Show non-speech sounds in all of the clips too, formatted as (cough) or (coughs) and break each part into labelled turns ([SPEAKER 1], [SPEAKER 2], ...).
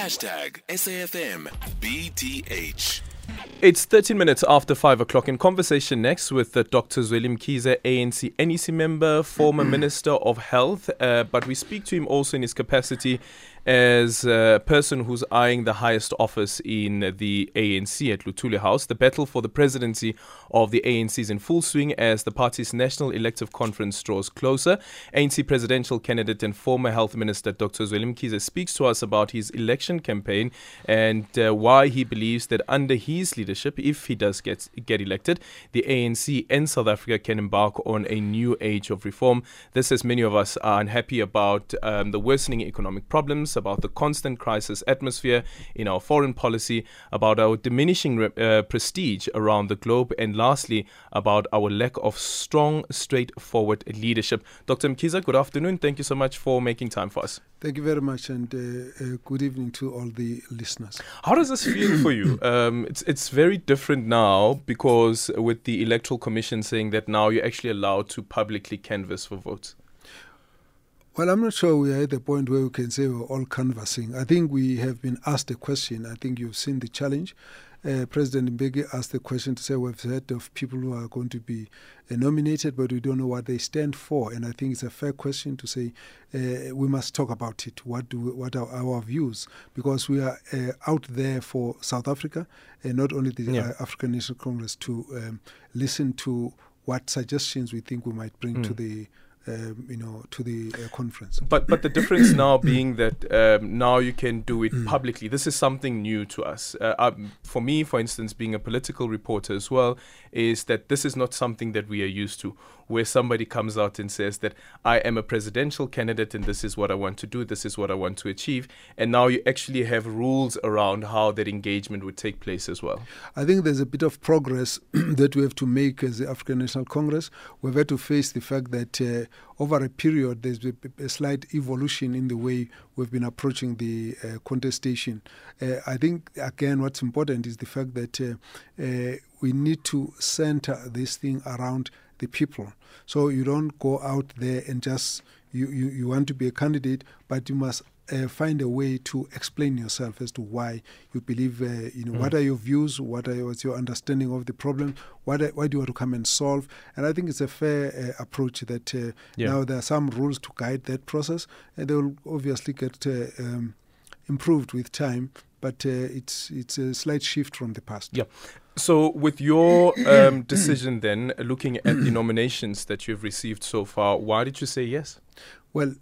[SPEAKER 1] Hashtag SAFM BDH.
[SPEAKER 2] It's 13 minutes after 5 o'clock. In conversation next with uh, Dr. Zweli Mkhize, ANC NEC member, former (clears throat) Minister of Health, uh, but we speak to him also in his capacity as a person who's eyeing the highest office in the ANC at Luthuli House. The battle for the presidency of the ANC is in full swing as the party's national elective conference draws closer. ANC presidential candidate and former health minister Dr. Zweli Mkhize speaks to us about his election campaign and uh, why he believes that under his leadership, if he does get get elected, the ANC and South Africa can embark on a new age of reform. This, as many of us are unhappy about um, the worsening economic problems about the constant crisis atmosphere in our foreign policy, about our diminishing uh, prestige around the globe, and lastly, about our lack of strong, straightforward leadership. Dr. Mkhize, good afternoon. Thank you so much for making time for us.
[SPEAKER 3] Thank you very much, and uh, uh, good evening to all the listeners.
[SPEAKER 2] How does this feel for you? (coughs) Um, it's it's very different now because with the electoral commission saying that now you're actually allowed to publicly canvass for votes.
[SPEAKER 3] Well, I'm not sure we are at the point where we can say we're all canvassing. I think we have been asked a question. I think you've seen the challenge. Uh, President Mbeki asked the question to say we've heard of people who are going to be uh, nominated, but we don't know what they stand for. And I think it's a fair question to say uh, we must talk about it. What do we, what are our views? Because we are uh, out there for South Africa, and not only the yeah. Uh, African National Congress, to um, listen to what suggestions we think we might bring mm. to the um, you know, to the uh, conference.
[SPEAKER 2] But but the difference now (coughs) being that um, now you can do it mm. publicly. This is something new to us. Uh, um, for me, for instance, being a political reporter as well, is that this is not something that we are used to, where somebody comes out and says that I am a presidential candidate and this is what I want to do, this is what I want to achieve, and now you actually have rules around how that engagement would take place as well.
[SPEAKER 3] I think there's a bit of progress (clears throat) that we have to make as the African National Congress. We've had to face the fact that. Uh, over a period, there's a, a, slight evolution in the way we've been approaching the uh, contestation. Uh, I think, again, what's important is the fact that uh, uh, we need to center this thing around the people. So you don't go out there and just you, you, you want to be a candidate, but you must uh, find a way to explain yourself as to why you believe, uh, you know, mm. what are your views, what are what's your understanding of the problem, what why do you want to come and solve, and I think it's a fair uh, approach that uh, yeah. now there are some rules to guide that process, and they will obviously get uh, um, improved with time, but uh, it's it's a slight shift from the past.
[SPEAKER 2] Yeah. So, with your um, (coughs) decision, then looking at the nominations that you've received so far, why did you say yes?
[SPEAKER 3] Well,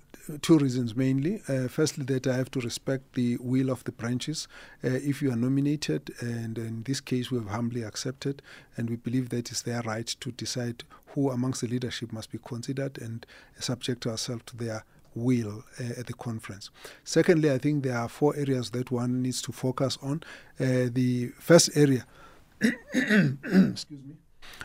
[SPEAKER 3] two reasons mainly. Uh, firstly, that I have to respect the will of the branches. Uh, if you are nominated, and in this case we have humbly accepted, and we believe that it's their right to decide who amongst the leadership must be considered and subject ourselves to their will uh, at the conference. Secondly, I think there are four areas that one needs to focus on. Uh, the first area, (coughs) excuse me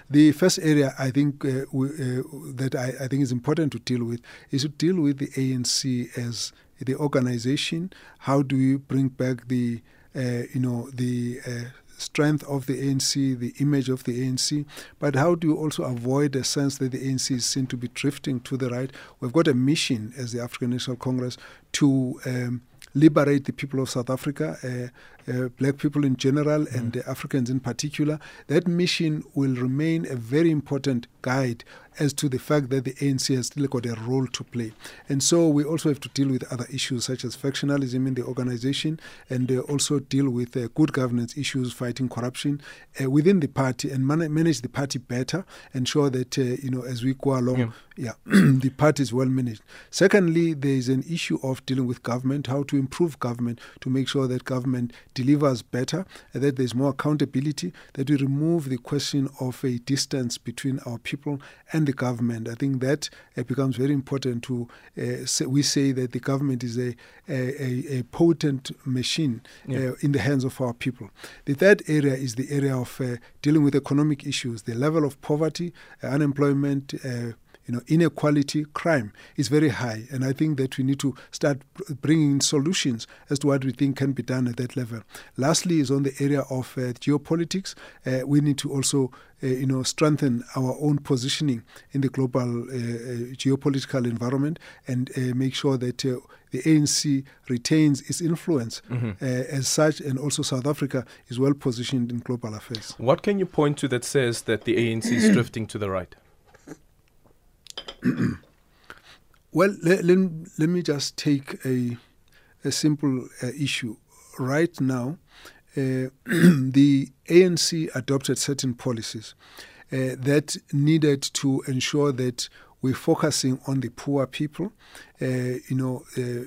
[SPEAKER 3] the first area I think uh, we, uh, that I, I, think is important to deal with is to deal with the ANC as the organization. How do we bring back the uh, you know the uh, strength of the ANC, the image of the ANC, but how do you also avoid a sense that the ANC is seen to be drifting to the right? We've got a mission as the African National Congress to um, liberate the people of South Africa, uh, uh, black people in general, mm. and Africans in particular. That mission will remain a very important guide as to the fact that the ANC has still got a role to play. And so we also have to deal with other issues such as factionalism in the organization and uh, also deal with uh, good governance issues, fighting corruption uh, within the party and man- manage the party better, ensure that, uh, you know, as we go along, yeah, yeah (clears throat) the party is well managed. Secondly, there is an issue of dealing with government, how to improve government to make sure that government delivers better, and that there's more accountability, that we remove the question of a distance between our people and the government. I think that uh, becomes very important to uh, say, we say that the government is a, a, a potent machine yeah. uh, in the hands of our people. The third area is the area of uh, dealing with economic issues, the level of poverty, uh, unemployment, uh, you know, inequality, crime is very high. And I think that we need to start bringing solutions as to what we think can be done at that level. Lastly, is on the area of uh, geopolitics. Uh, we need to also uh, you know, strengthen our own positioning in the global uh, uh, geopolitical environment and uh, make sure that the ANC retains its influence
[SPEAKER 2] Mm-hmm.
[SPEAKER 3] uh, as such, and also South Africa is well positioned in global affairs.
[SPEAKER 2] What can you point to that says that the ANC is (clears throat) drifting to the right? (clears throat)
[SPEAKER 3] Well, let, let, let me just take a, a simple uh, issue. Right now, uh, (clears throat) the ANC adopted certain policies uh, that needed to ensure that we're focusing on the poor people. Uh, you know, uh,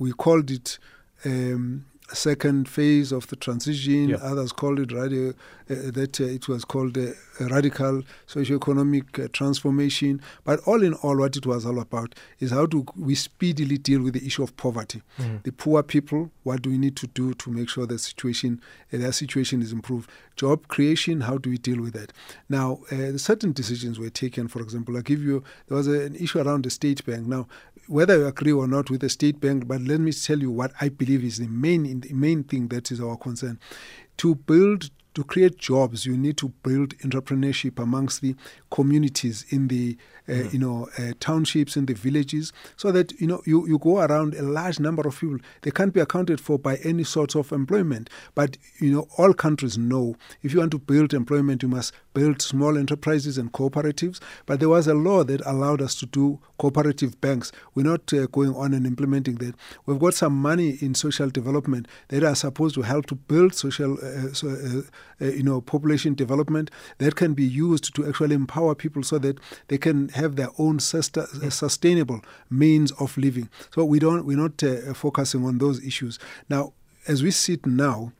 [SPEAKER 3] we called it um, second phase of the transition. Others called it radi- uh, that uh, it was called uh, a radical socio-economic uh, transformation. But all in all, what it was all about is how do we speedily deal with the issue of poverty. The poor people, what do we need to do to make sure the situation, uh, their situation is improved? Job creation, how do we deal with that? Now, uh, certain decisions were taken. For example, I give you there was a, an issue around the state bank. Now, whether you agree or not with the state bank, but let me tell you what I believe is the main the main thing that is our concern. To build to create jobs, you need to build entrepreneurship amongst the communities in the uh, you know uh, townships in the villages, so that you know you, you go around a large number of people. They can't be accounted for by any sort of employment. But you know all countries know if you want to build employment, you must build small enterprises and cooperatives. But there was a law that allowed us to do cooperative banks. We're not uh, going on and implementing that. We've got some money in social development that are supposed to help to build social, uh, so, uh, you know, population development that can be used to actually empower people so that they can have their own susta- uh, sustainable means of living. So we don't, we're not uh, focusing on those issues now. As we sit now,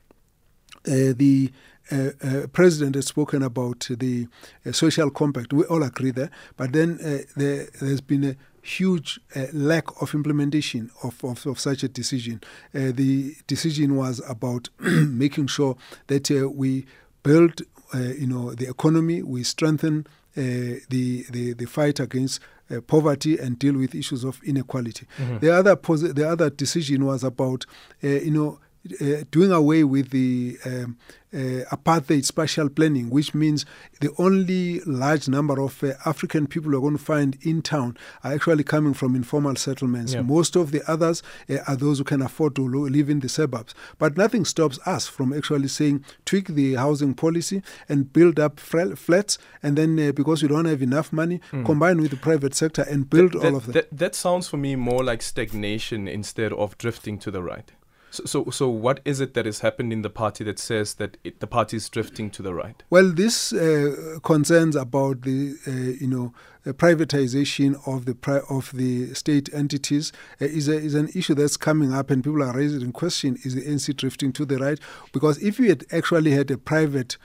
[SPEAKER 3] uh, the uh, uh, president has spoken about the uh, social compact. We all agree there, but then uh, there, there's been a huge uh, lack of implementation of, of, of such a decision. Uh, the decision was about (clears throat) making sure that uh, we build, uh, you know, the economy, we strengthen uh, the, the the fight against uh, poverty and deal with issues of inequality. The other posi- the other decision was about, uh, you know uh, doing away with the um, uh, apartheid spatial planning, which means the only large number of uh, African people you're going to find in town are actually coming from informal settlements.
[SPEAKER 2] Yeah.
[SPEAKER 3] Most of the others uh, are those who can afford to live in the suburbs. But nothing stops us from actually saying tweak the housing policy and build up fl- flats, and then uh, because we don't have enough money, combine with the private sector and build
[SPEAKER 2] That-
[SPEAKER 3] all
[SPEAKER 2] that,
[SPEAKER 3] of that.
[SPEAKER 2] that. That sounds for me more like stagnation instead of drifting to the right. So, so, so what is it that has happened in the party that says that it, the party is drifting to the right?
[SPEAKER 3] Well, this uh, concerns about the uh, you know privatization of the pri- of the state entities uh, is a, is an issue that's coming up, and people are raising in question: Is the NC drifting to the right? Because if you had actually had a private,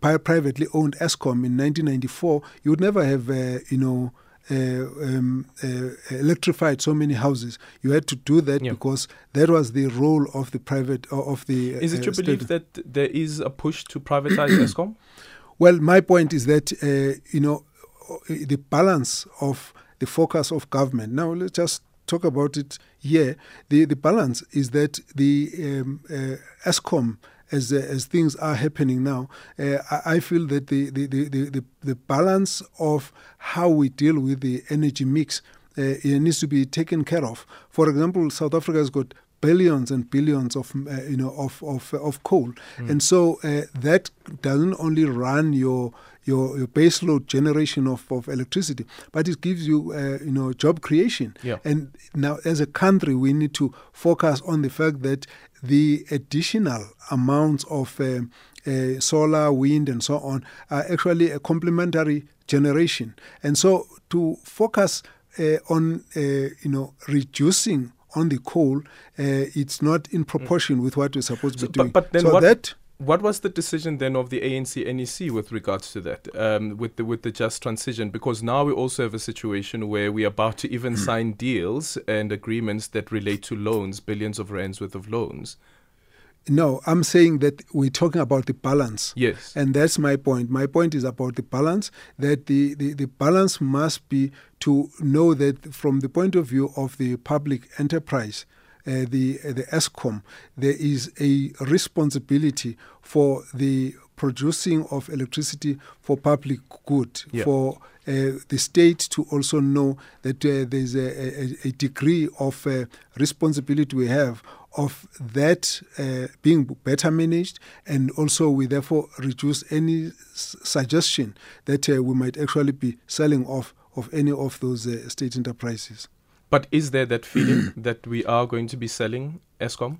[SPEAKER 3] pri- privately owned Eskom in 1994, you would never have uh, you know. Uh, um, uh, electrified so many houses. You had to do that
[SPEAKER 2] Yeah.
[SPEAKER 3] because that was the role of the private uh, of the.
[SPEAKER 2] Is it your belief that there is a push to privatize (clears throat) Eskom?
[SPEAKER 3] Well, my point is that uh, you know the balance of the focus of government. Now let's just talk about it here. The the balance is that the um, uh, Eskom. As, as things are happening now, uh, I, feel that the, the, the, the, balance of how we deal with the energy mix uh, it needs to be taken care of. For example, South Africa has got billions and billions of uh, you know of of, of coal, and so uh, that doesn't only run your your, your baseload generation of, of electricity, but it gives you uh, you know job creation.
[SPEAKER 2] Yeah.
[SPEAKER 3] And now, as a country, we need to focus on the fact that the additional amounts of um, uh, solar, wind, and so on are actually a complementary generation, and so to focus uh, on uh, you know reducing on the coal, uh, it's not in proportion with what we're supposed to
[SPEAKER 2] So,
[SPEAKER 3] be doing.
[SPEAKER 2] but, but then
[SPEAKER 3] so
[SPEAKER 2] what,
[SPEAKER 3] that
[SPEAKER 2] what was the decision then of the ANC NEC with regards to that, um, with the with the just transition? Because now we also have a situation where we're about to even sign deals and agreements that relate to loans, billions of rands worth of loans.
[SPEAKER 3] no, I'm saying that we're talking about the balance.
[SPEAKER 2] Yes.
[SPEAKER 3] And that's my point. My point is about the balance, that the, the, the balance must be to know that from the point of view of the public enterprise, uh, the uh, the Eskom, there is a responsibility for the producing of electricity for public good,
[SPEAKER 2] Yeah.
[SPEAKER 3] for uh, the state to also know that uh, there's a, a, a degree of uh, responsibility we have of that uh, being better managed, and also we therefore reduce any s- suggestion that uh, we might actually be selling off of any of those uh, state enterprises.
[SPEAKER 2] But is there that feeling (coughs) that we are going to be selling Eskom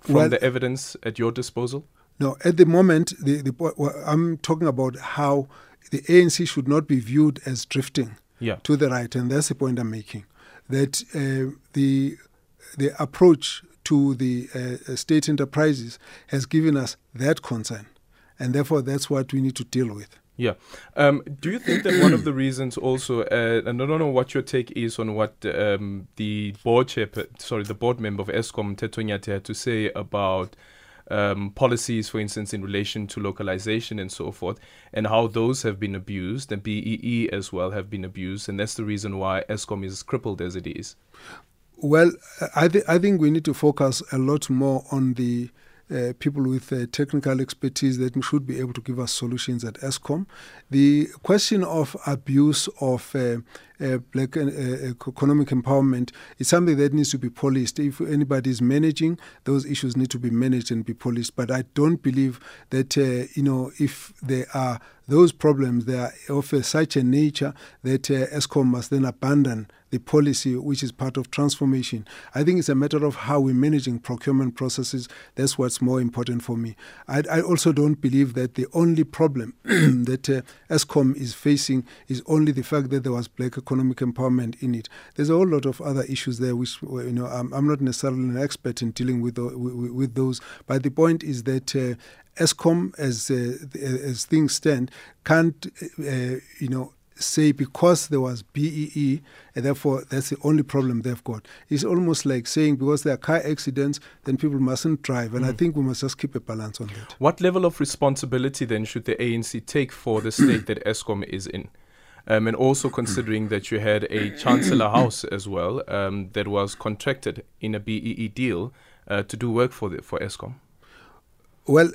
[SPEAKER 2] from
[SPEAKER 3] Well-
[SPEAKER 2] the evidence at your disposal?
[SPEAKER 3] No, at the moment, the, the, well, I'm talking about how the ANC should not be viewed as drifting
[SPEAKER 2] Yeah.
[SPEAKER 3] to the right, and that's the point I'm making. That uh, the the approach to the uh, state enterprises has given us that concern, and therefore that's what we need to deal with.
[SPEAKER 2] Yeah. Um, do you think that one of the reasons also, uh, and I don't know what your take is on what um, the board chair, sorry, the board member of Eskom, Tetonyate, had to say about um, policies, for instance, in relation to localization and so forth, and how those have been abused, and BEE as well have been abused, and that's the reason why Eskom is crippled as it is.
[SPEAKER 3] Well, I, th- I think we need to focus a lot more on the uh, people with uh, technical expertise that should be able to give us solutions at Eskom. The question of abuse of uh, uh, black uh, economic empowerment is something that needs to be policed. If anybody is managing, those issues need to be managed and be policed. But I don't believe that, you know, if there are those problems, they are of such a nature that uh, Eskom must then abandon the policy, which is part of transformation. I think it's a matter of how we're managing procurement processes. That's what's more important for me. I, I also don't believe that the only problem (clears throat) that uh, Eskom is facing is only the fact that there was black economic empowerment in it. There's a whole lot of other issues there, which you know I'm, I'm not necessarily an expert in dealing with, tho- with, with those. But the point is that. Uh, Eskom, as uh, as things stand, can't uh, you know say because there was BEE, and therefore that's the only problem they've got. It's almost like saying because there are car accidents, then people mustn't drive. And I think we must just keep a balance on that.
[SPEAKER 2] What level of responsibility then should the ANC take for the state that Eskom is in? Um, and also considering that you had a Chancellor House as well um, that was contracted in a BEE deal uh, to do work for the, for Eskom.
[SPEAKER 3] Well,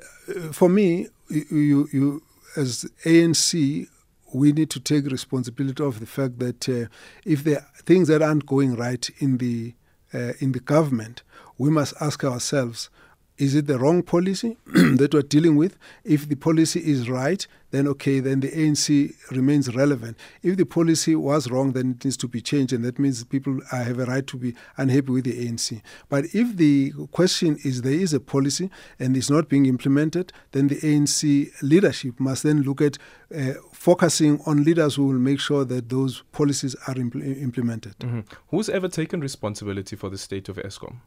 [SPEAKER 3] for me, you, you as ANC, we need to take responsibility of the fact that uh, if there are things that aren't going right in the uh, in the government, we must ask ourselves: Is it the wrong policy (clears throat) that we're dealing with? If the policy is right, then okay, then the ANC remains relevant. If the policy was wrong, then it needs to be changed, and that means people uh, have a right to be unhappy with the ANC. But if the question is there is a policy and it's not being implemented, then the ANC leadership must then look at uh, focusing on leaders who will make sure that those policies are impl- implemented.
[SPEAKER 2] Mhm. Who's ever taken responsibility for the state of Eskom?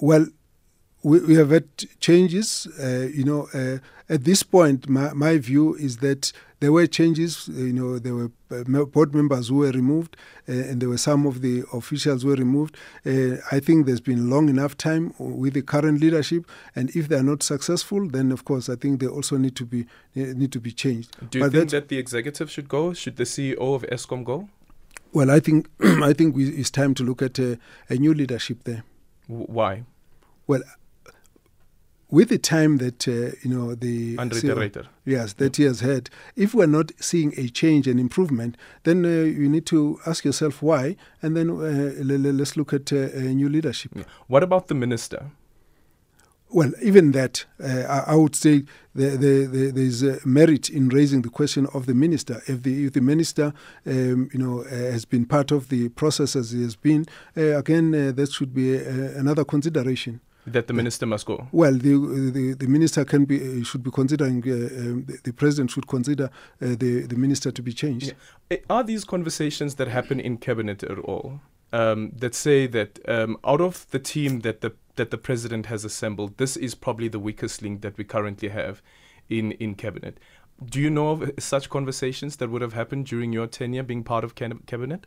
[SPEAKER 3] Well, we, we have had changes. Uh, you know, uh, at this point, my, my view is that there were changes. uh, You know, there were uh, board members who were removed, uh, and there were some of the officials who were removed. Uh, I think there's been long enough time with the current leadership, and if they are not successful, then of course I think they also need to be need to be changed.
[SPEAKER 2] Do you
[SPEAKER 3] But
[SPEAKER 2] think that the executive should go? Should the CEO of Eskom go?
[SPEAKER 3] Well, I think (clears throat) I think we, it's time to look at uh, a new leadership there.
[SPEAKER 2] W- why?
[SPEAKER 3] Well, with the time that uh, you know the yes that he has had, if we're not seeing a change and improvement, then uh, you need to ask yourself why, and then uh, le- le- let's look at uh, a new leadership.
[SPEAKER 2] Yeah. What about the minister?
[SPEAKER 3] Well, even that, uh, I, I would say the, the, the, there's uh, merit in raising the question of the minister. If the, if the minister, um, you know, uh, has been part of the process as he has been, uh, again, uh, that should be uh, another consideration.
[SPEAKER 2] That the minister must go.
[SPEAKER 3] Well, the, the the minister can be uh, should be considering. Uh, um, the, the president should consider uh, the the minister to be changed.
[SPEAKER 2] Yeah. Eh, Are these conversations that happen in cabinet at all um, that say that um, out of the team that the that the president has assembled, this is probably the weakest link that we currently have in in cabinet? Do you know of such conversations that would have happened during your tenure being part of cabinet?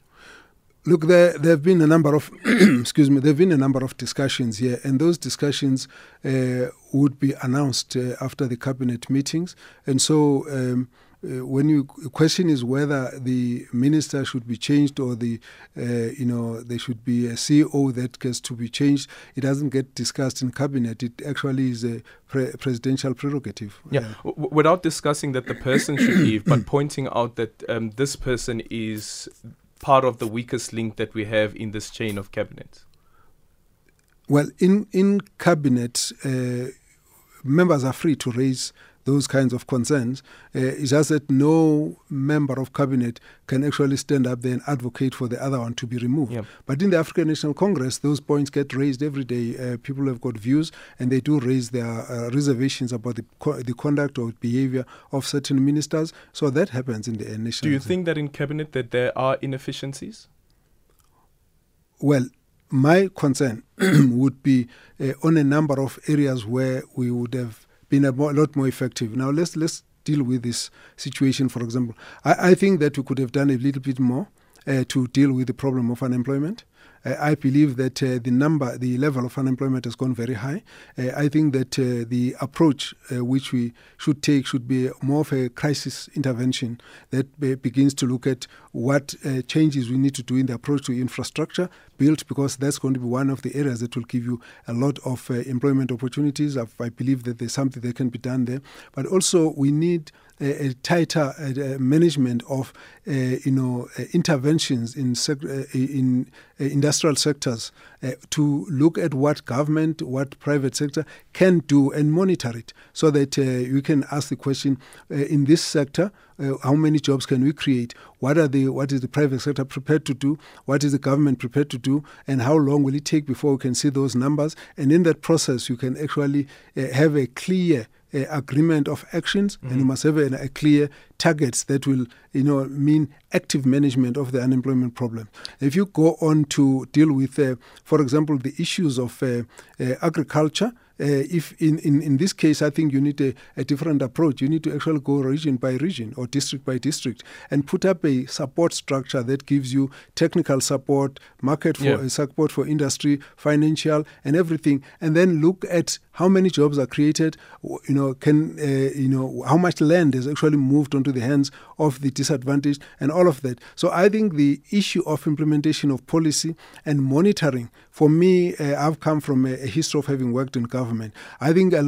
[SPEAKER 3] Look, there there have been a number of (clears throat) excuse me. There have been a number of discussions here, and those discussions uh, would be announced uh, after the cabinet meetings. And so, um, uh, when you question is whether the minister should be changed or the uh, you know there should be a CEO that gets to be changed, it doesn't get discussed in cabinet. It actually is a pre- presidential prerogative.
[SPEAKER 2] Yeah, w- without discussing that the person should leave, but (clears throat) pointing out that um, this person is part of the weakest link that we have in this chain of cabinet.
[SPEAKER 3] Well, in in cabinet, uh, members are free to raise those kinds of concerns. Uh, it's just that no member of cabinet can actually stand up there and advocate for the other one to be removed.
[SPEAKER 2] Yeah.
[SPEAKER 3] But in the African National Congress, those points get raised every day. Uh, people have got views, and they do raise their uh, reservations about the co- the conduct or behavior of certain ministers. So that happens in the uh, national.
[SPEAKER 2] Do you think that in cabinet that there are inefficiencies?
[SPEAKER 3] Well, my concern (clears throat) would be uh, on a number of areas where we would have been a lot more effective. Now let's let's deal with this situation. For example, I, I think that we could have done a little bit more uh, to deal with the problem of unemployment. Uh, I believe that uh, the number, the level of unemployment has gone very high. Uh, I think that the approach which we should take should be more of a crisis intervention that be- begins to look at what changes we need to do in the approach to infrastructure built, because that's going to be one of the areas that will give you a lot of employment opportunities. I've, I believe that there's something that can be done there. But also, we need a, tighter management of uh, you know uh, interventions in sec- uh, in industrial sectors to look at what government, what private sector can do and monitor it, so that you can ask the question in this sector. Uh, how many jobs can we create? What are the what is the private sector prepared to do? What is the government prepared to do? And how long will it take before we can see those numbers? And in that process, you can actually uh, have a clear uh, agreement of actions, and you must have a, a clear targets that will, you know, mean active management of the unemployment problem. If you go on to deal with, uh, for example, the issues of uh, uh, agriculture. Uh, if in, in, in this case, I think you need a, a different approach. You need to actually go region by region or district by district and put up a support structure that gives you technical support, market for
[SPEAKER 2] Yeah.
[SPEAKER 3] support for industry, financial, and everything, and then look at how many jobs are created. You know, can uh, you know how much land is actually moved onto the hands of the disadvantaged, and all of that. So I think the issue of implementation of policy and monitoring. For me, uh, I've come from a, a history of having worked in government. I think uh,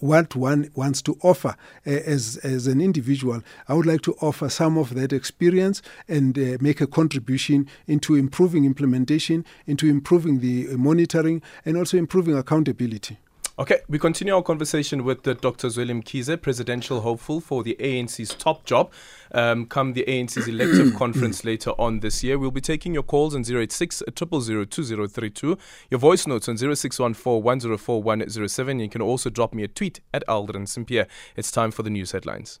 [SPEAKER 3] what one wants to offer uh, as as an individual, I would like to offer some of that experience and uh, make a contribution into improving implementation, into improving the monitoring, and also improving accountability.
[SPEAKER 2] Okay, we continue our conversation with the Dr. Zweli Mkhize, presidential hopeful for the ANC's top job. Um, come the ANC's elective (clears throat) conference later on this year. We'll be taking your calls on 086 000 2032, your voice notes on 0614 104 107. You can also drop me a tweet at Aldrin Sampear. It's time for the news headlines.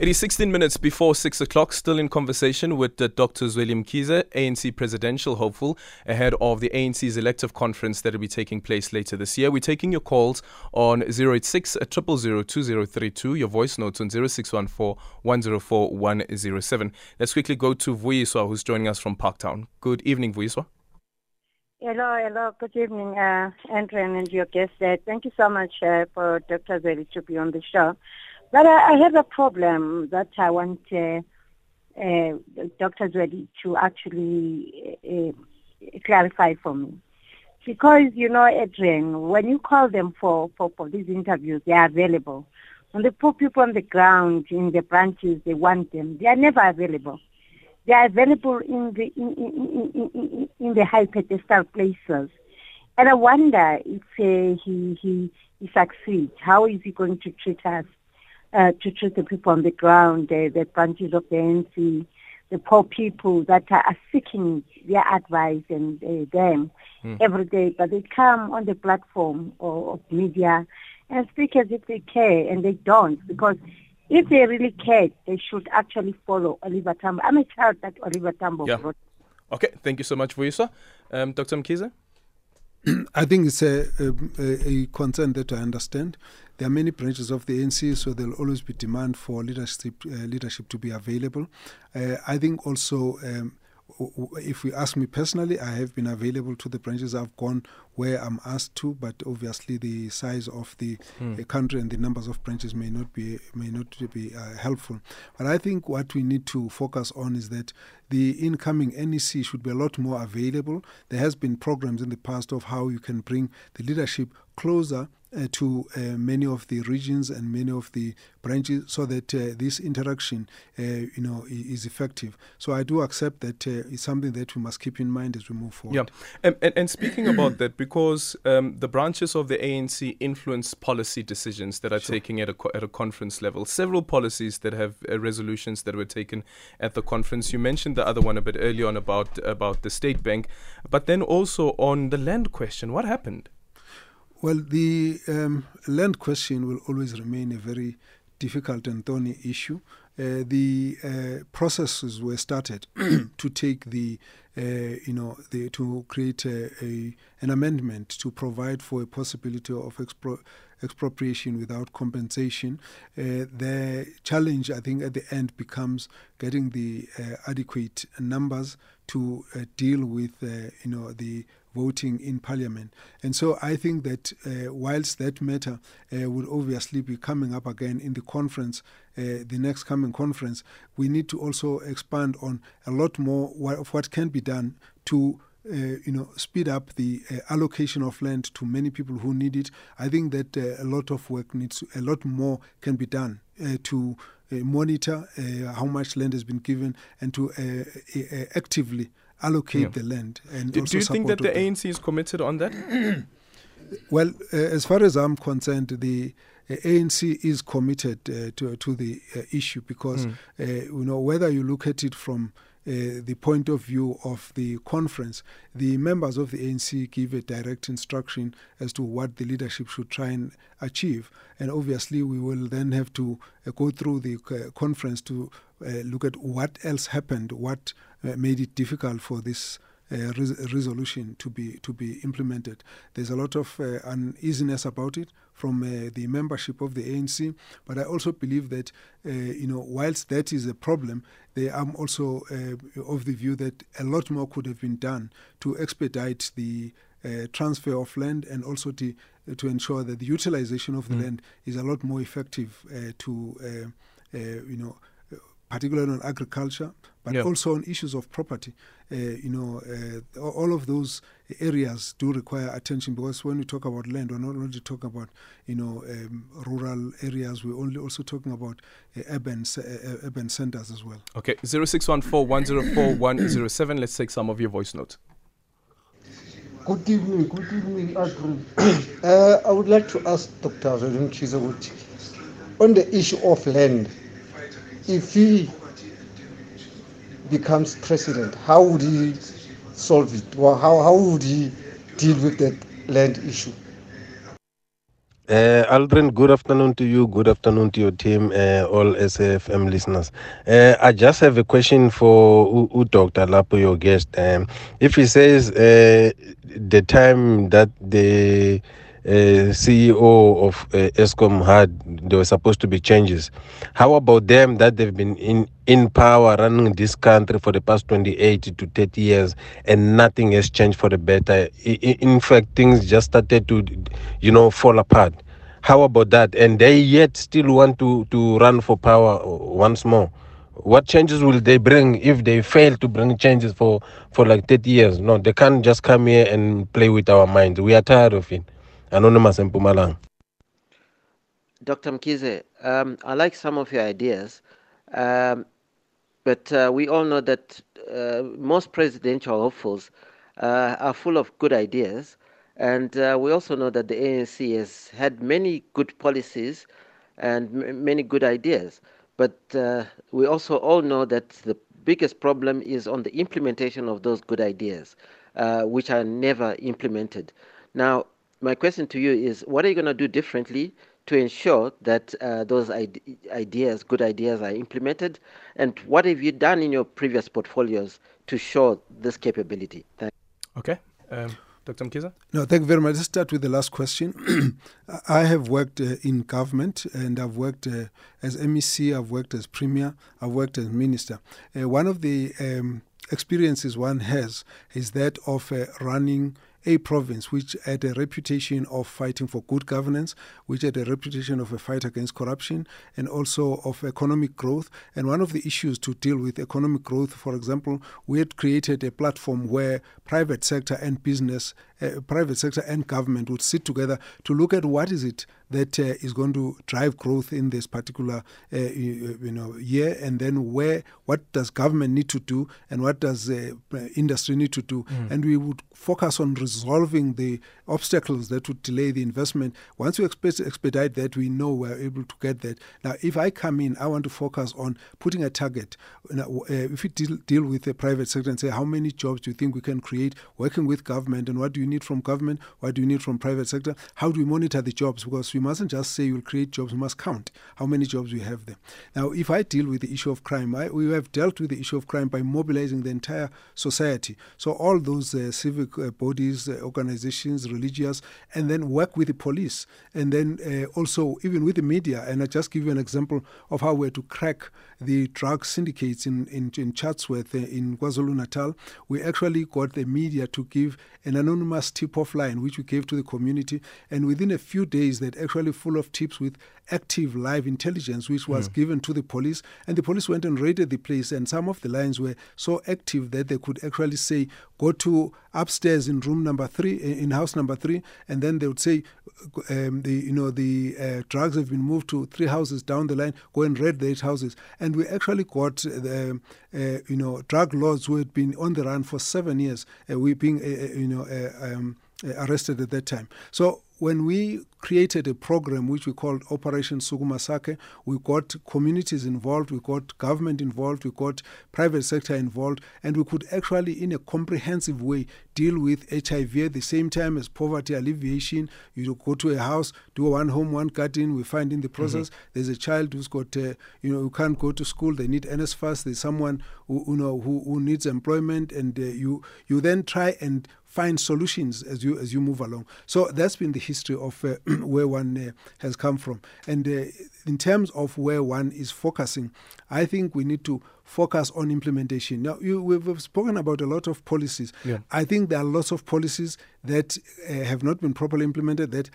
[SPEAKER 2] It is 16 minutes before 6 o'clock, still in conversation with uh, Dr. Zweli Mkhize, ANC presidential hopeful, ahead of the ANC's elective conference that will be taking place later this year. We're taking your calls on 086 000 2032, your voice notes on 0614 104 107. Let's quickly go to Vuyiswa, who's joining us from Parktown. Good evening, Vuyiswa.
[SPEAKER 4] Hello, hello. Good evening, uh, Andrew and your guest. Uh, thank you so much uh, for Dr. Zeli to be on the show. But uh, I have a problem that I want uh, uh, Dr. Zeli to actually uh, clarify for me. Because, you know, Adrian, when you call them for, for, for these interviews, they are available. When they put people on the ground in the branches, they want them. They are never available. They are available in the in, in, in, in, in the high pedestal places. And I wonder if uh, he, he he succeeds. How is he going to treat us? Uh, to treat the people on the ground, uh, the branches of the NC, the poor people that are seeking their advice and uh, them every day, but they come on the platform of, of media and speak as if they care, and they don't because if they really cared, they should actually follow Oliver Tambo. I'm a child that Oliver Tambo
[SPEAKER 2] Yeah.
[SPEAKER 4] brought.
[SPEAKER 2] Okay, thank you so much, for Vuyiswa. Um, Dr. Mkhize? (clears throat)
[SPEAKER 3] I think it's a, a, a concern that I understand. There are many branches of the ANC, so there'll always be demand for leadership uh, leadership to be available. Uh, I think also um, if we ask me personally, I have been available to the branches. I've gone where I'm asked to, but obviously the size of the hmm. country and the numbers of branches may not be may not be uh, helpful. But I think what we need to focus on is that the incoming NEC should be a lot more available. There has been programs in the past of how you can bring the leadership closer uh, to uh, many of the regions and many of the branches so that uh, this interaction uh, you know is effective. So i do accept that uh, it's something that we must keep in mind as we move forward.
[SPEAKER 2] Yeah. And, and, and speaking (clears throat) about that because um, the branches of the ANC influence policy decisions that are sure. taken at a, at a conference level. Several policies that have uh, resolutions that were taken at the conference. You mentioned the other one a bit earlier on about about the state bank but then also on the land question. What happened
[SPEAKER 3] well, the um, land question will always remain a very difficult and thorny issue. Uh, the uh, processes were started (clears throat) to take the, uh, you know, the, to create a, a, an amendment to provide for a possibility of expro- expropriation without compensation. Uh, the challenge, I think, at the end becomes getting the uh, adequate numbers to uh, deal with, you know, the voting in parliament. And so I think that uh, whilst that matter uh, will obviously be coming up again in the conference, uh, the next coming conference, we need to also expand on a lot more of what can be done to uh, you know, speed up the uh, allocation of land to many people who need it. I think that uh, a lot of work needs, a lot more can be done uh, to monitor uh, how much land has been given and to actively allocate yeah. the land. And
[SPEAKER 2] do, do you think that the ANC is committed on that? (clears throat)
[SPEAKER 3] well, uh, as far as I'm concerned, the uh, ANC is committed uh, to to the uh, issue because mm. you know whether you look at it from uh, the point of view of the conference, the members of the ANC give a direct instruction as to what the leadership should try and achieve. And obviously, we will then have to uh, go through the uh, conference to look at what else happened, what made it difficult for this uh, res- resolution to be to be implemented. There's a lot of uh, uneasiness about it from uh, the membership of the ANC, but I also believe that uh, you know whilst that is a problem, they am also uh, of the view that a lot more could have been done to expedite the uh, transfer of land and also to to ensure that the utilization of the mm. land is a lot more effective to you know particularly on agriculture, but yeah. also on issues of property. Uh, you know, uh, all of those areas do require attention because when we talk about land, we're not only talking about you know um, rural areas. We're only also talking about uh, urban uh, uh, urban centers as well.
[SPEAKER 2] Okay, zero six one four one zero four one zero seven. Let's take some of your voice notes.
[SPEAKER 5] Good evening, good evening, Adrian. (coughs) uh, I would like to ask Dr. Zolim Chizaguti on the issue of land if he becomes president, how would he solve it? Or how, how would he deal with that land issue?
[SPEAKER 6] Uh, Aldrin, good afternoon to you. Good afternoon to your team, uh, all SAFM listeners. Uh, I just have a question for U- Dr. Lapo, your guest. Um, if he says uh, the time that the uh, CEO of uh, Eskom had, there were supposed to be changes. How about them that they've been in, in power running this country for the past 28 to 30 years and nothing has changed for the better? In fact, things just started to, you know, fall apart. How about that? And they yet still want to, to run for power once more. What changes will they bring if they fail to bring changes for, for like 30 years? No, they can't just come here and play with our minds. We are tired of it. Anonymous.
[SPEAKER 7] Dr. Mkhize, um, I like some of your ideas, um, but uh, we all know that uh, most presidential hopefuls uh, are full of good ideas, and uh, we also know that the ANC has had many good policies and m- many good ideas. But uh, we also all know that the biggest problem is on the implementation of those good ideas, uh, which are never implemented. Now, my question to you is what are you going to do differently to ensure that uh, those ideas, good ideas, are implemented? And what have you done in your previous portfolios to show this capability?
[SPEAKER 2] Thank Okay. Um, Dr. Mkhize?
[SPEAKER 3] No, thank you very much. Let's start with the last question. (clears throat) I have worked uh, in government and I've worked uh, as MEC, I've worked as Premier, I've worked as Minister. Uh, one of the um, experiences one has is that of uh, running a province which had a reputation of fighting for good governance, which had a reputation of a fight against corruption, and also of economic growth. And one of the issues to deal with economic growth, for example, we had created a platform where private sector and business, uh, private sector and government would sit together to look at what is it that uh, is going to drive growth in this particular uh, you, you, know year, and then where what does government need to do, and what does uh, industry need to do, mm. and we would focus on resolving the obstacles that would delay the investment. Once we expedite that, we know we're able to get that. Now, if I come in, I want to focus on putting a target. Now, uh, if we deal, deal with the private sector and say, how many jobs do you think we can create working with government, and what do you need from government, what do you need from private sector? How do we monitor the jobs? Because we mustn't just say we'll create jobs, we must count how many jobs we have there. Now, if I deal with the issue of crime, I, we have dealt with the issue of crime by mobilizing the entire society. So all those uh, civic uh, bodies, uh, organizations, religious, and then work with the police, and then uh, also even with the media. And I just give you an example of how we're to crack the drug syndicates in, in, in Chatsworth, uh, in KwaZulu Natal. We actually got the media to give an anonymous tip off line, which we gave to the community. And within a few days, that actually full of tips with active live intelligence, which was mm. given to the police. And the police went and raided the place, and some of the lines were so active that they could actually say, go to upstairs in room number three, in house number three, and then they would say, um, the you know the uh, drugs have been moved to three houses down the line. Go and raid those houses, and we actually got the uh, you know drug lords who had been on the run for seven years. Uh, we being uh, uh, you know uh, um, arrested at that time. So when we created a program which we called Operation Sukuma Sakhe, we got communities involved, we got government involved, we got private sector involved, and we could actually, in a comprehensive way, deal with HIV at the same time as poverty alleviation. You go to a house, do one home, one garden. We find in the process mm-hmm. there's a child who's got, uh, you know, who can't go to school. They need NSFAS. There's someone who, you know who, who needs employment, and uh, you you then try and find solutions as you as you move along. So that's been the history of uh, (clears throat) where one uh, has come from. And uh, in terms of where one is focusing, I think we need to focus on implementation. Now, you, we've spoken about a lot of policies. Yeah. I think there are lots of policies that uh, have not been properly implemented that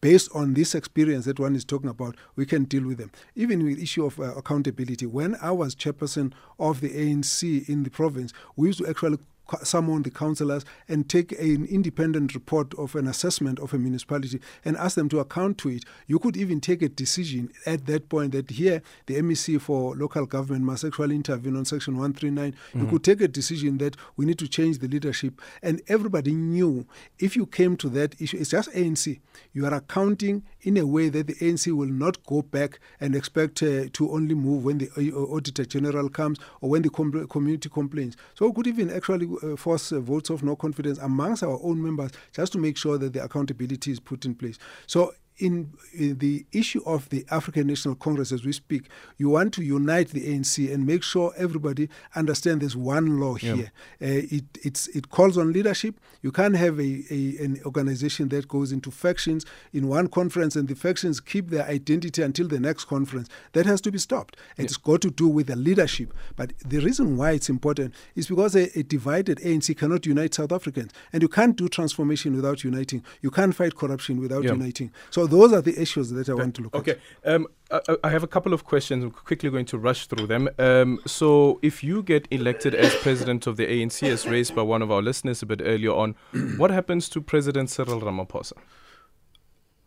[SPEAKER 3] based on this experience that one is talking about, we can deal with them. Even with issue of uh, accountability, when I was chairperson of the ANC in the province, we used to actually summon the councillors and take an independent report of an assessment of a municipality and ask them to account to it. You could even take a decision at that point that here the MEC for local government must actually intervene on section 139. Mm-hmm. You could take a decision that we need to change the leadership. And everybody knew if you came to that issue, it's just ANC. You are accounting in a way that the ANC will not go back and expect uh, to only move when the uh, Auditor General comes or when the com- community complains. So we could even actually uh, force uh, votes of no confidence amongst our own members just to make sure that the accountability is put in place. So in, in, the issue of the African National Congress as we speak, you want to unite the ANC and make sure everybody understands there's one law here. Uh, it, it calls on leadership. You can't have a, a, an organization that goes into factions in one conference and the factions keep their identity until the next conference. That has to be stopped. Yeah. It's got to do with the leadership. But the reason why it's important is because a, a divided ANC cannot unite South Africans. And you can't do transformation without uniting. You can't fight corruption without yeah. uniting. So those are the issues that I want to look
[SPEAKER 2] okay.
[SPEAKER 3] at.
[SPEAKER 2] Okay. Um, I, I, have a couple of questions. I'm quickly going to rush through them. Um, so, if you get elected as president of the ANC, as raised by one of our listeners a bit earlier on, (clears throat) what happens to President Cyril Ramaphosa?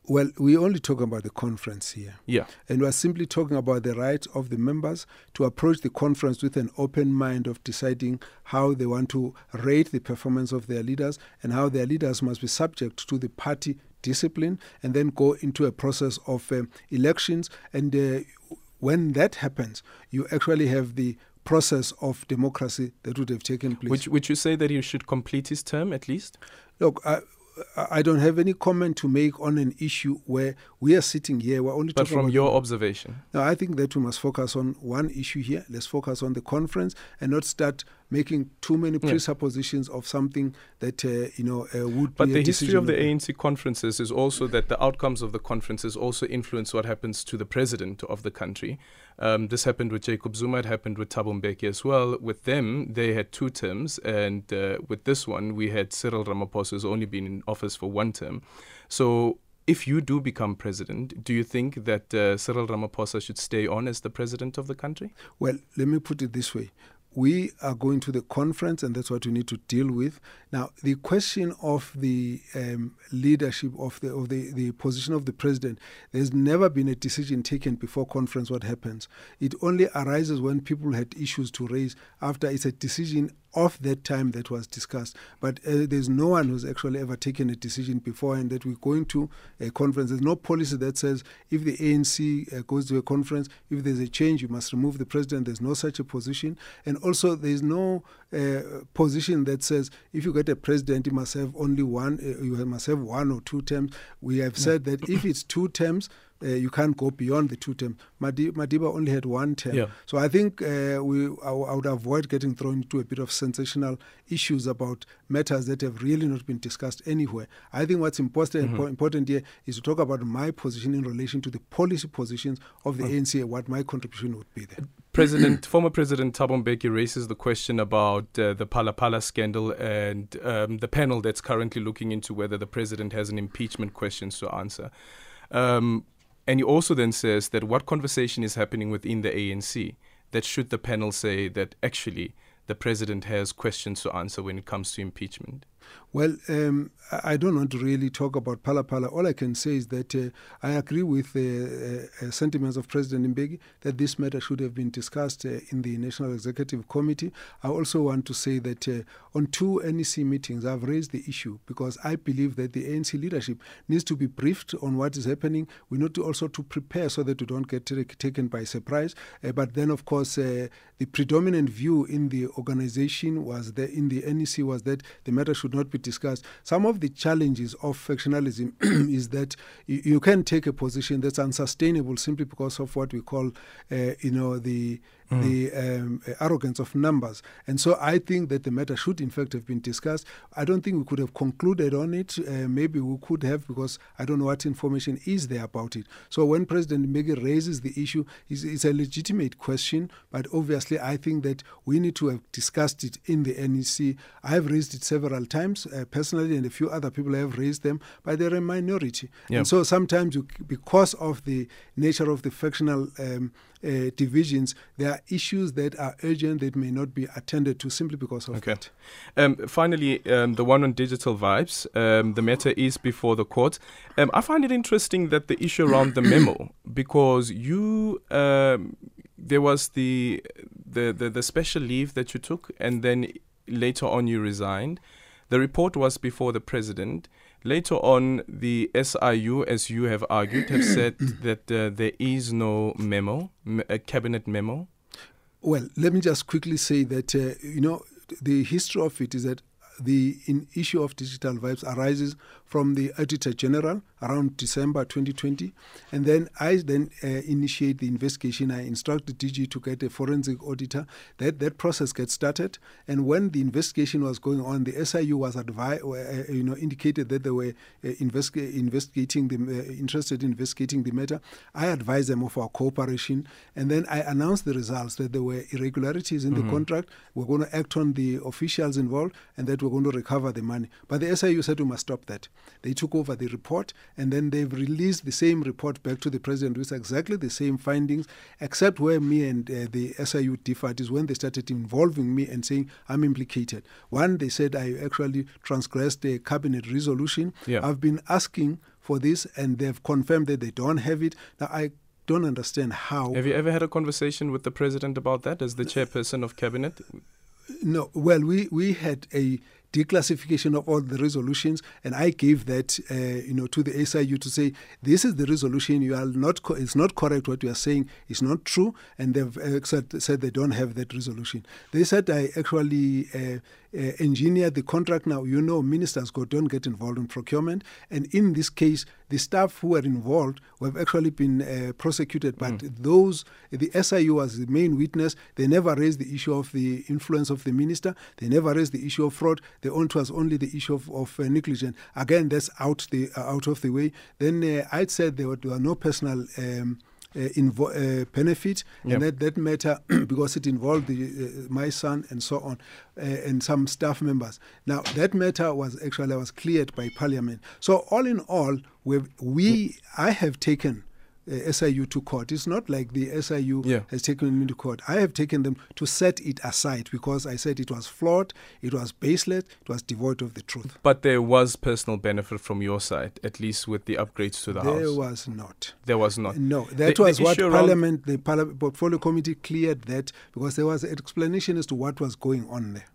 [SPEAKER 3] Well, we only talk about the conference here.
[SPEAKER 2] Yeah.
[SPEAKER 3] And we're simply talking about the right of the members to approach the conference with an open mind of deciding how they want to rate the performance of their leaders and how their leaders must be subject to the party discipline and then go into a process of uh, elections. And uh, when that happens, you actually have the process of democracy that would have taken place.
[SPEAKER 2] Would, would you say that he should complete his term at least?
[SPEAKER 3] Look, I, I don't have any comment to make on an issue where we are sitting here. We're only
[SPEAKER 2] but from your observation.
[SPEAKER 3] No, I think that we must focus on one issue here. Let's focus on the conference and not start making too many presuppositions of something that uh, you know uh, would.
[SPEAKER 2] But the history of the ANC conferences is also that the outcomes of the conferences also influence what happens to the president of the country. Um, this happened with Jacob Zuma. It happened with Thabo Mbeki as well. With them, they had two terms, and uh, with this one, we had Cyril Ramaphosa who's only been in office for one term. So if you do become president, do you think that uh, Cyril Ramaphosa should stay on as the president of the country?
[SPEAKER 3] Well, let me put it this way. We are going to the conference, and that's what we need to deal with. Now, the question of the um, leadership of the of the, the position of the president, there's never been a decision taken before conference. What happens? It only arises when people had issues to raise after it's a decision of that time that was discussed. But uh, there's no one who's actually ever taken a decision before and that we're going to a conference. There's no policy that says if the ANC uh, goes to a conference, if there's a change, you must remove the president. There's no such a position. And also, there's no uh, position that says if you get a president, you must have only one, uh, you must have one or two terms. We have said that if it's two terms, uh, you can't go beyond the two terms. Madiba only had one term.
[SPEAKER 2] Yeah.
[SPEAKER 3] So I think uh, we I, I would avoid getting thrown into a bit of sensational issues about matters that have really not been discussed anywhere. I think what's important
[SPEAKER 2] Mm-hmm.
[SPEAKER 3] important here is to talk about my position in relation to the policy positions of the ANC and what my contribution would be there.
[SPEAKER 2] President, (clears throat) former President Thabo Mbeki raises the question about uh, the Phala scandal and um, the panel that's currently looking into whether the president has an impeachment questions to answer. Um, and he also then says that what conversation is happening within the ANC that should the panel say that actually the president has questions to answer when it comes to impeachment?
[SPEAKER 3] Well, um, I don't want to really talk about Phala. All I can say is that uh, I agree with the uh, uh, sentiments of President Mbeki that this matter should have been discussed uh, in the National Executive Committee. I also want to say that uh, on two NEC meetings, I've raised the issue because I believe that the ANC leadership needs to be briefed on what is happening. We need to also to prepare so that we don't get ta- taken by surprise. Uh, but then, of course, uh, the predominant view in the organization was that in the NEC was that the matter should not be discussed. Some of the challenges of factionalism (clears throat) is that you, you can take a position that's unsustainable simply because of what we call, uh, you know, the the um, arrogance of numbers. And so I think that the matter should, in fact, have been discussed. I don't think we could have concluded on it. Uh, maybe we could have because I don't know what information is there about it. So when President Mbeki raises the issue, it's, it's a legitimate question, but obviously I think that we need to have discussed it in the NEC. I have raised it several times uh, personally, and a few other people have raised them, but they're a minority.
[SPEAKER 2] Yeah.
[SPEAKER 3] And so sometimes, you, because of the nature of the factional um, uh, divisions, there are issues that are urgent that may not be attended to simply because of
[SPEAKER 2] Okay.
[SPEAKER 3] that.
[SPEAKER 2] Um, finally, um, the one on digital vibes. Um, the matter is before the court. Um, I find it interesting that the issue around the memo, (coughs) because you um, there was the, the the the special leave that you took, and then later on you resigned. The report was before the president. Later on, the SIU, as you have argued, have (clears throat) said that uh, there is no memo, a cabinet memo.
[SPEAKER 3] Well, let me just quickly say that uh, you know the history of it is that the in issue of digital vibes arises from the Auditor General around December 2020, and then I then uh, initiate the investigation. I instruct the DG to get a forensic auditor. That that process gets started, and when the investigation was going on, the SIU was advi- uh, you know indicated that they were uh, investi- investigating the uh, interested in investigating the matter. I advised them of our cooperation, and then I announced the results that there were irregularities in the contract. We're going to act on the officials involved, and that we're going to recover the money. But the SIU said we must stop that. They took over the report, and then they've released the same report back to the president with exactly the same findings, except where me and uh, the SIU differed is when they started involving me and saying I'm implicated. One, they said I actually transgressed the cabinet resolution.
[SPEAKER 2] Yeah.
[SPEAKER 3] I've been asking for this, and they've confirmed that they don't have it. Now I don't understand how.
[SPEAKER 2] Have you ever had a conversation with the president about that as the chairperson of cabinet?
[SPEAKER 3] No, well, we, we had a declassification of all the resolutions, and I gave that, uh, you know, to the SIU to say this is the resolution. You are not, co- it's not correct. What you are saying It's not true, and they've uh, said, said they don't have that resolution. They said I actually. Uh, uh, engineered the contract. Now, you know, ministers go, don't get involved in procurement. And in this case, the staff who were involved have actually been uh, prosecuted, but mm. those, the SIU was the main witness. They never raised the issue of the influence of the minister. They never raised the issue of fraud. The only was only the issue of, of uh, negligence. Again, that's out the uh, out of the way. Then uh, I'd said there were, there were no personal. Um, invo- uh, benefit, yep. and that, that matter (clears throat) because it involved the, uh, my son and so on, uh, and some staff members. Now that matter was actually was cleared by Parliament. So all in all, we I have taken uh, SIU to court. It's not like the SIU yeah. has taken me to court. I have taken them to set it aside because I said it was flawed, it was baseless, it was devoid of the truth.
[SPEAKER 2] But there was personal benefit from your side, at least with the upgrades to the
[SPEAKER 3] there
[SPEAKER 2] house.
[SPEAKER 3] There was not.
[SPEAKER 2] There was not.
[SPEAKER 3] No, that the, was the what Parliament, the Parliament Portfolio Committee cleared that because there was an explanation as to what was going on there.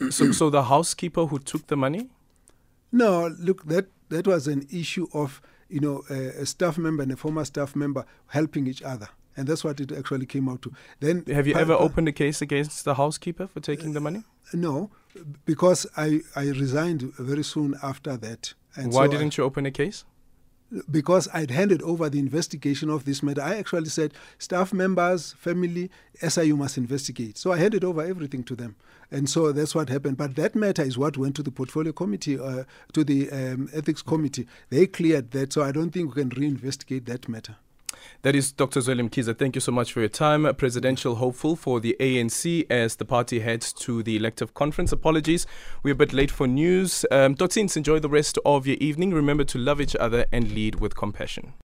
[SPEAKER 3] (clears throat)
[SPEAKER 2] so, so the housekeeper who took the money?
[SPEAKER 3] No, look, that that was an issue of you know, a, a staff member and a former staff member helping each other and that's what it actually came out to. Then,
[SPEAKER 2] have you ever opened a case against the housekeeper for taking the money?
[SPEAKER 3] Uh, no, because I I resigned very soon after that.
[SPEAKER 2] And Why so didn't I, you open a case?
[SPEAKER 3] Because I'd handed over the investigation of this matter. I actually said staff members, family, SIU must investigate. So I handed over everything to them. And so that's what happened. But that matter is what went to the portfolio committee, uh, to the um, ethics committee. They cleared that. So I don't think we can reinvestigate that matter.
[SPEAKER 2] That is Dr. Zweli Mkhize. Thank you so much for your time. Presidential hopeful for the ANC as the party heads to the elective conference. Apologies, we're a bit late for news. Um, Dotsins, enjoy the rest of your evening. Remember to love each other and lead with compassion.